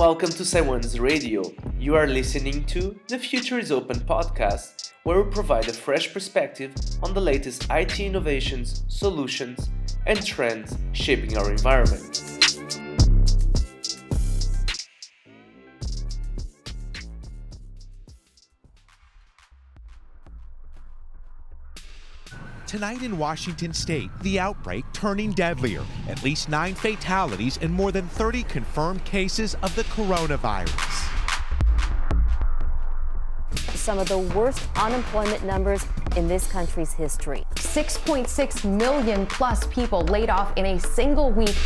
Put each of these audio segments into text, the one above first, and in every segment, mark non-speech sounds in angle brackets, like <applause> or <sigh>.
Welcome to Syone's Radio. You are listening to the Future is Open podcast, where we provide a fresh perspective on the latest IT innovations, solutions, and trends shaping our environment. Tonight in Washington state, the outbreak turning deadlier. At least nine fatalities and more than 30 confirmed cases of the coronavirus. Some of the worst unemployment numbers in this country's history. 6.6 million plus people laid off in a single week.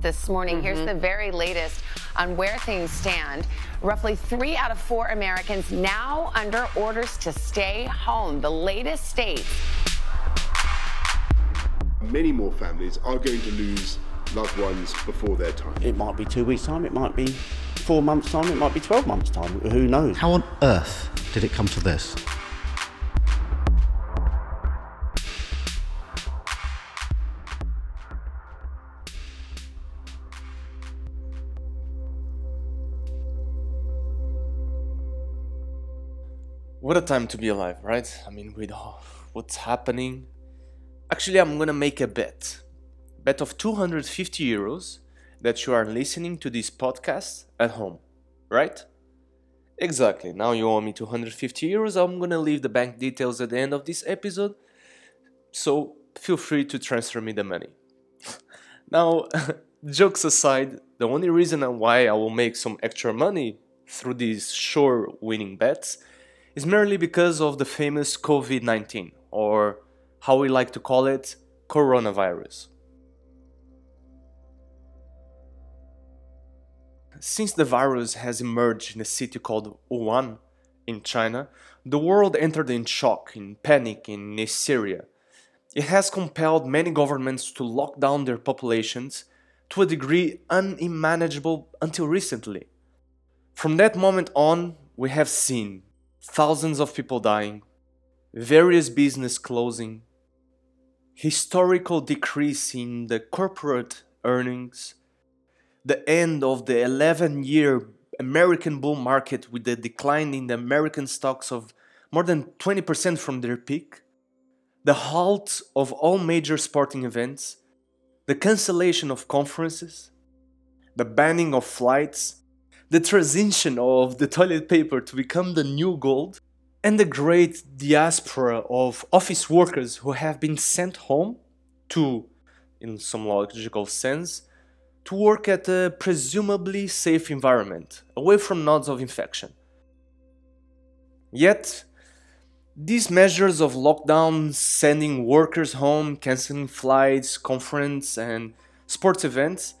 This morning, mm-hmm. here's the very latest on where things stand. Roughly three out of four Americans now under orders to stay home. The latest state. Many more families are going to lose loved ones before their time. It might be two weeks' time, it might be four months' time, it might be 12 months' time. Who knows? How on earth did it come to this? What a time to be alive, right? I mean, with what's happening. Actually, I'm gonna make a bet. Bet of 250 euros that you are listening to this podcast at home, right? Exactly. Now you owe me 250 euros. I'm gonna leave the bank details at the end of this episode. So feel free to transfer me the money. <laughs> now, <laughs> jokes aside, the only reason why I will make some extra money through these sure winning bets is merely because of the famous COVID 19, or how we like to call it, coronavirus. Since the virus has emerged in a city called Wuhan in China, the world entered in shock, in panic in Syria. It has compelled many governments to lock down their populations to a degree unimaginable until recently. From that moment on, we have seen thousands of people dying, various business closing, historical decrease in the corporate earnings, the end of the 11 year American bull market with the decline in the American stocks of more than 20% from their peak, the halt of all major sporting events, the cancellation of conferences, the banning of flights, the transition of the toilet paper to become the new gold, and the great diaspora of office workers who have been sent home to, in some logical sense, to work at a presumably safe environment, away from nodes of infection. Yet, these measures of lockdown, sending workers home, canceling flights, conference, and sports events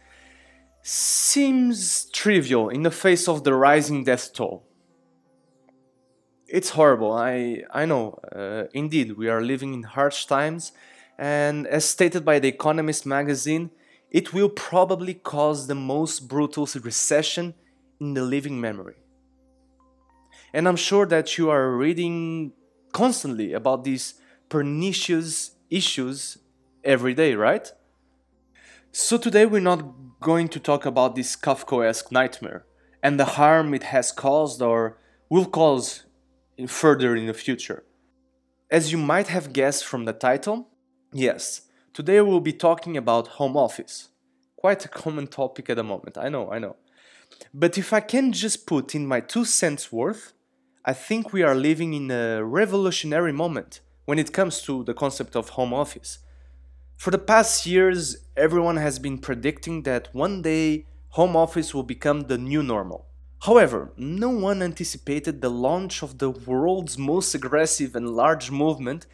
seems trivial in the face of the rising death toll. It's horrible, I, I know. Uh, indeed, we are living in harsh times, and as stated by The Economist magazine, it will probably cause the most brutal recession in the living memory. And I'm sure that you are reading constantly about these pernicious issues every day, right? So today we're not going to talk about this Kafkaesque nightmare and the harm it has caused or will cause in further in the future. As you might have guessed from the title, yes, today we'll be talking about home office. Quite a common topic at the moment, I know, I know. But if I can just put in my two cents worth, I think we are living in a revolutionary moment when it comes to the concept of home office for the past years, everyone has been predicting that one day home office will become the new normal. However, no one anticipated the launch of the world's most aggressive and large movement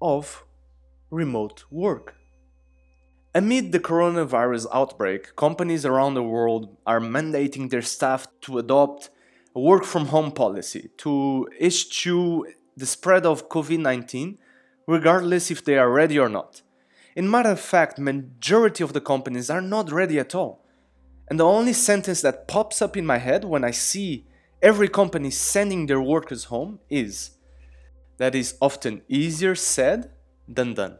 of remote work. Amid the coronavirus outbreak, companies around the world are mandating their staff to adopt a work from home policy to eschew the spread of COVID 19, regardless if they are ready or not. In matter of fact, majority of the companies are not ready at all. And the only sentence that pops up in my head when I see every company sending their workers home is that is often easier said than done.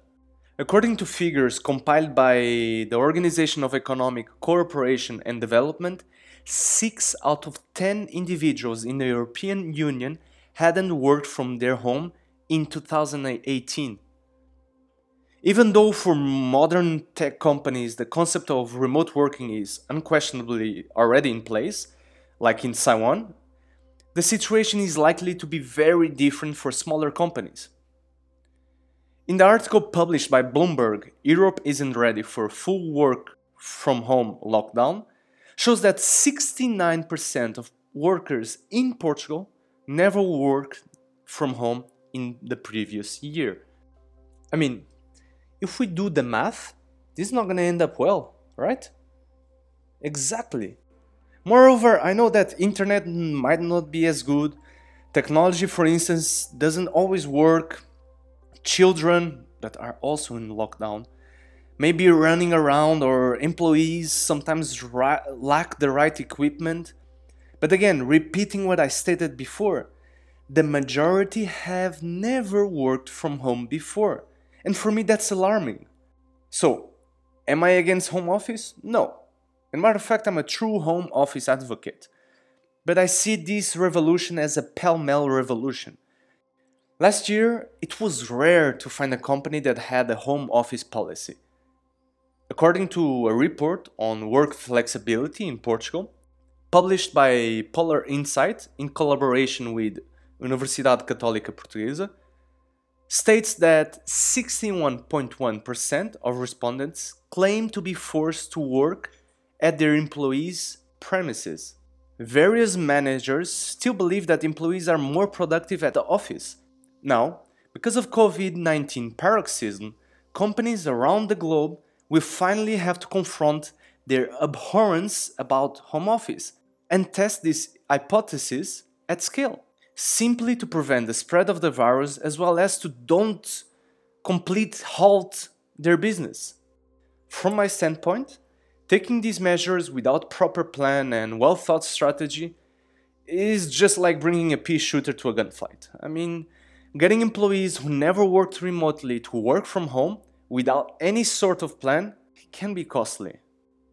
According to figures compiled by the Organization of Economic Cooperation and Development, 6 out of 10 individuals in the European Union hadn't worked from their home in 2018. Even though for modern tech companies the concept of remote working is unquestionably already in place, like in Syone, the situation is likely to be very different for smaller companies. In the article published by Bloomberg, Europe isn't ready for full work from home lockdown, shows that 69% of workers in Portugal never worked from home in the previous year. I mean, if we do the math, this is not going to end up well, right? Exactly. Moreover, I know that internet might not be as good. Technology, for instance, doesn't always work children that are also in lockdown may be running around or employees sometimes lack the right equipment. But again, repeating what I stated before, the majority have never worked from home before. And for me, that's alarming. So, am I against home office? No. As a matter of fact, I'm a true home office advocate. But I see this revolution as a pell mell revolution. Last year, it was rare to find a company that had a home office policy. According to a report on work flexibility in Portugal, published by Polar Insight in collaboration with Universidade Católica Portuguesa, states that 61.1% of respondents claim to be forced to work at their employees' premises. Various managers still believe that employees are more productive at the office now, because of COVID 19 paroxysm, companies around the globe will finally have to confront their abhorrence about home office and test this hypothesis at scale, simply to prevent the spread of the virus as well as to don't complete halt their business. From my standpoint, taking these measures without proper plan and well thought strategy is just like bringing a pea shooter to a gunfight. I mean, Getting employees who never worked remotely to work from home without any sort of plan can be costly.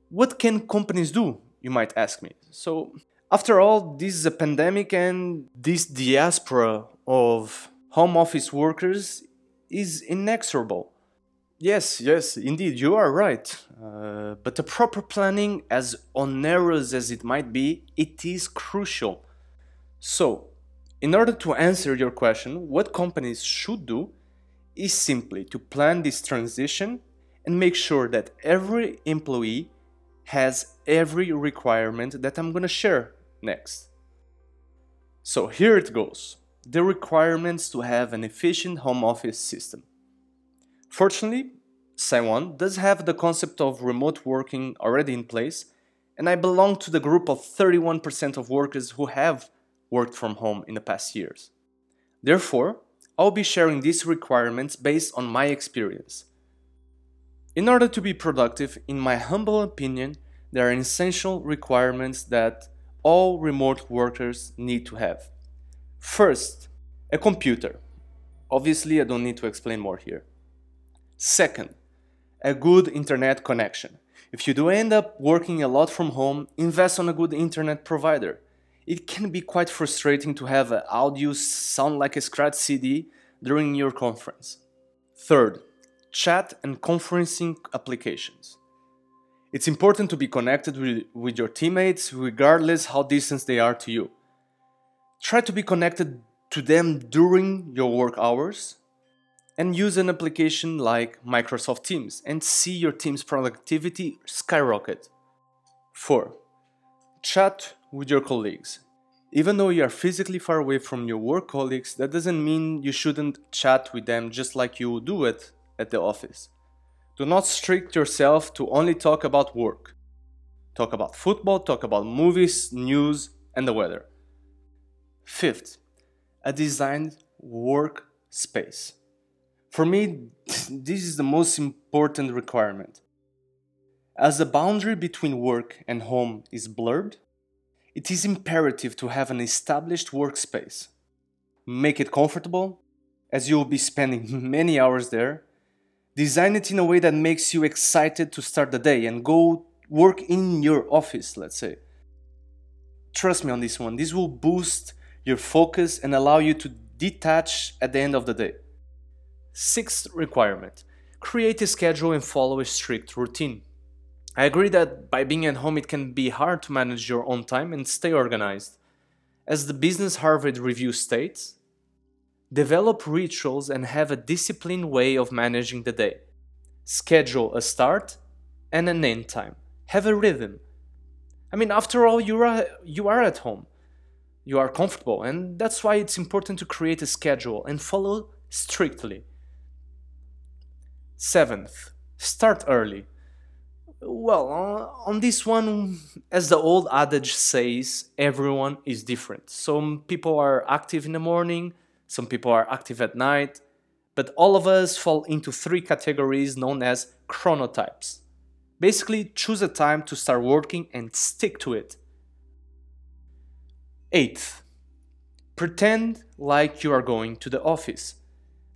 What can companies do? You might ask me. So, after all, this is a pandemic and this diaspora of home office workers is inexorable. Yes, yes, indeed, you are right. Uh, but the proper planning, as onerous as it might be, it is crucial. So, in order to answer your question, what companies should do is simply to plan this transition and make sure that every employee has every requirement that I'm going to share next. So here it goes the requirements to have an efficient home office system. Fortunately, Syone does have the concept of remote working already in place, and I belong to the group of 31% of workers who have worked from home in the past years. Therefore, I'll be sharing these requirements based on my experience. In order to be productive, in my humble opinion, there are essential requirements that all remote workers need to have. First, a computer. Obviously, I don't need to explain more here. Second, a good internet connection. If you do end up working a lot from home, invest on a good internet provider it can be quite frustrating to have an audio sound like a scratch CD during your conference. Third, chat and conferencing applications. It's important to be connected with, with your teammates regardless how distant they are to you. Try to be connected to them during your work hours and use an application like Microsoft Teams and see your team's productivity skyrocket. 4. Chat with your colleagues. Even though you are physically far away from your work colleagues, that doesn't mean you shouldn't chat with them just like you do it at the office. Do not strict yourself to only talk about work. Talk about football, talk about movies, news, and the weather. Fifth, a designed work space. For me, <laughs> this is the most important requirement. As the boundary between work and home is blurred, it is imperative to have an established workspace. Make it comfortable, as you will be spending <laughs> many hours there. Design it in a way that makes you excited to start the day and go work in your office, let's say. Trust me on this one. This will boost your focus and allow you to detach at the end of the day. Sixth requirement create a schedule and follow a strict routine. I agree that by being at home, it can be hard to manage your own time and stay organized. As the Business Harvard Review states, develop rituals and have a disciplined way of managing the day. Schedule a start and an end time. Have a rhythm. I mean, after all, you are, you are at home. You are comfortable, and that's why it's important to create a schedule and follow strictly. Seventh, start early. Well, uh, on this one, as the old adage says, everyone is different. Some people are active in the morning, some people are active at night, but all of us fall into three categories known as chronotypes. Basically, choose a time to start working and stick to it. Eighth, pretend like you are going to the office.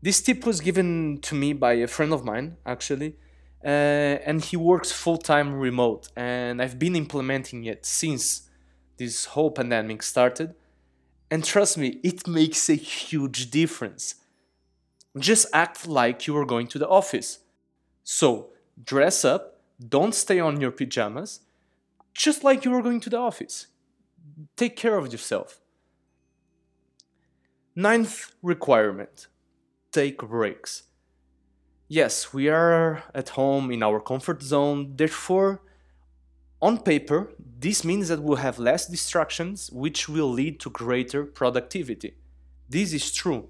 This tip was given to me by a friend of mine, actually, uh, and he works full time remote. And I've been implementing it since this whole pandemic started. And trust me, it makes a huge difference. Just act like you are going to the office. So, dress up, don't stay on your pajamas, just like you are going to the office. Take care of yourself. Ninth requirement take breaks. Yes, we are at home in our comfort zone, therefore, on paper, this means that we'll have less distractions, which will lead to greater productivity. This is true.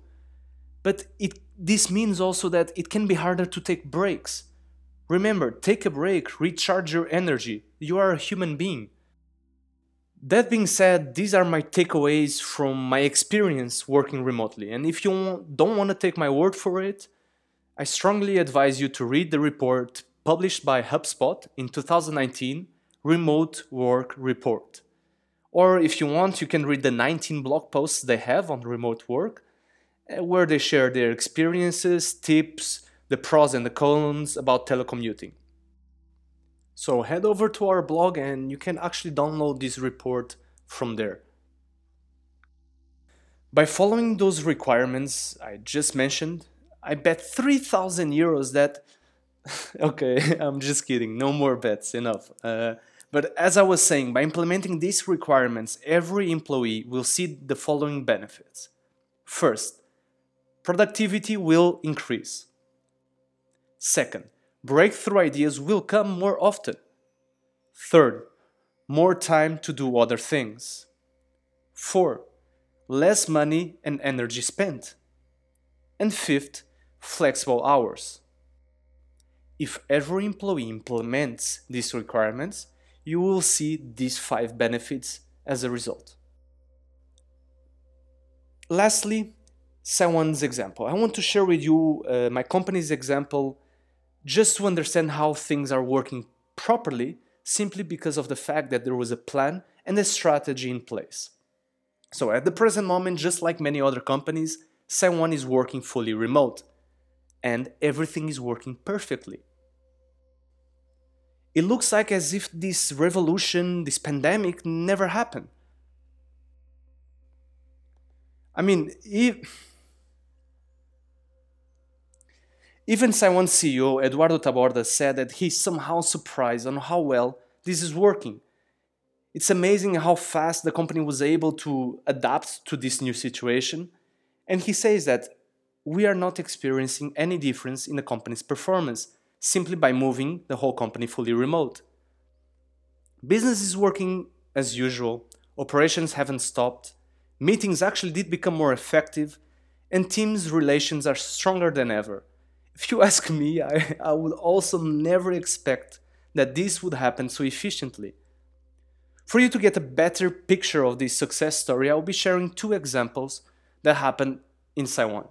But it, this means also that it can be harder to take breaks. Remember, take a break, recharge your energy. You are a human being. That being said, these are my takeaways from my experience working remotely. And if you don't want to take my word for it, I strongly advise you to read the report published by HubSpot in 2019, Remote Work Report. Or if you want, you can read the 19 blog posts they have on remote work, eh, where they share their experiences, tips, the pros and the cons about telecommuting. So head over to our blog and you can actually download this report from there. By following those requirements I just mentioned, I bet 3000 euros that. <laughs> okay, <laughs> I'm just kidding, no more bets, enough. Uh, but as I was saying, by implementing these requirements, every employee will see the following benefits. First, productivity will increase. Second, breakthrough ideas will come more often. Third, more time to do other things. Four, less money and energy spent. And fifth, flexible hours. If every employee implements these requirements, you will see these five benefits as a result. Lastly, someone's example. I want to share with you uh, my company's example just to understand how things are working properly simply because of the fact that there was a plan and a strategy in place. So at the present moment, just like many other companies, Syone is working fully remote and everything is working perfectly. It looks like as if this revolution, this pandemic never happened. I mean, if Even Syone CEO Eduardo Taborda said that he's somehow surprised on how well this is working. It's amazing how fast the company was able to adapt to this new situation, and he says that we are not experiencing any difference in the company's performance simply by moving the whole company fully remote. Business is working as usual, operations haven't stopped, meetings actually did become more effective, and teams' relations are stronger than ever if you <laughs> ask me, I, I would also never expect that this would happen so efficiently. For you to get a better picture of this success story, I'll be sharing two examples that happened in Syone.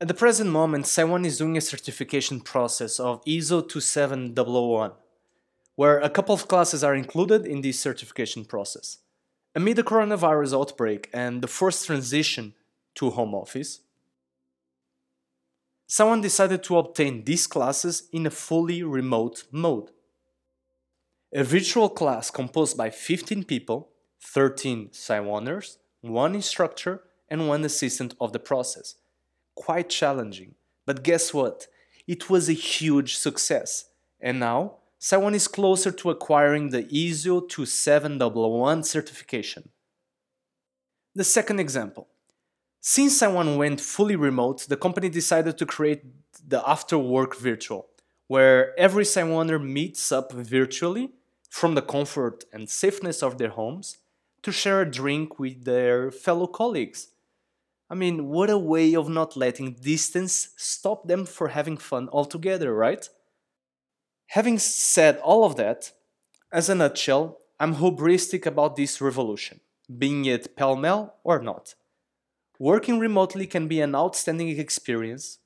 At the present moment, Syone is doing a certification process of ISO 27001, where a couple of classes are included in this certification process. Amid the coronavirus outbreak and the forced transition to home office, someone decided to obtain these classes in a fully remote mode. A virtual class composed by 15 people, 13 Syoners, one instructor, and one assistant of the process. Quite challenging, but guess what? It was a huge success. And now, Syone is closer to acquiring the ISO 27001 certification. The second example. Since Syone went fully remote, the company decided to create the After Work Virtual, where every Syoner meets up virtually from the comfort and safeness of their homes to share a drink with their fellow colleagues. I mean, what a way of not letting distance stop them for having fun altogether, right? Having said all of that, as a nutshell, I'm hubristic about this revolution, being it pell mell or not. Working remotely can be an outstanding experience.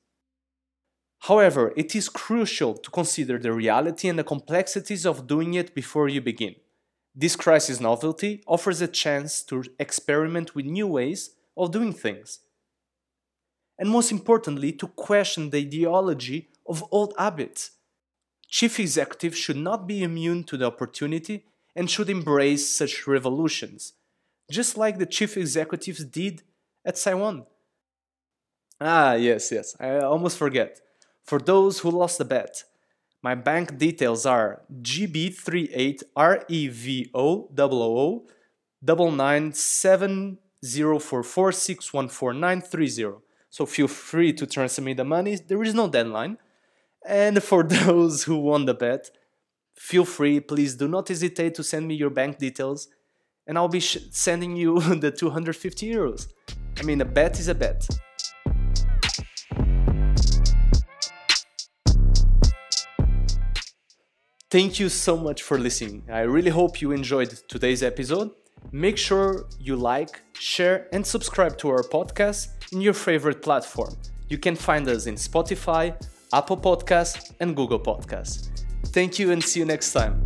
However, it is crucial to consider the reality and the complexities of doing it before you begin. This crisis novelty offers a chance to experiment with new ways of doing things. And most importantly, to question the ideology of old habits. Chief executives should not be immune to the opportunity and should embrace such revolutions, just like the chief executives did at Syone. Ah, yes, yes, I almost forget. For those who lost the bet, my bank details are GB38REVO double nine seven zero four four six one four nine three zero. So feel free to transfer me the money. There is no deadline. And <laughs> for those who won the bet, feel free. Please do not hesitate to send me your bank details, and I'll be sending you <laughs> the 250 euros. I mean, a bet is a bet. Thank you so much for listening. I really hope you enjoyed today's episode. Make sure you like, share, and subscribe to our podcast in your favorite platform. You can find us in Spotify, Apple Podcasts, and Google Podcasts. Thank you and see you next time.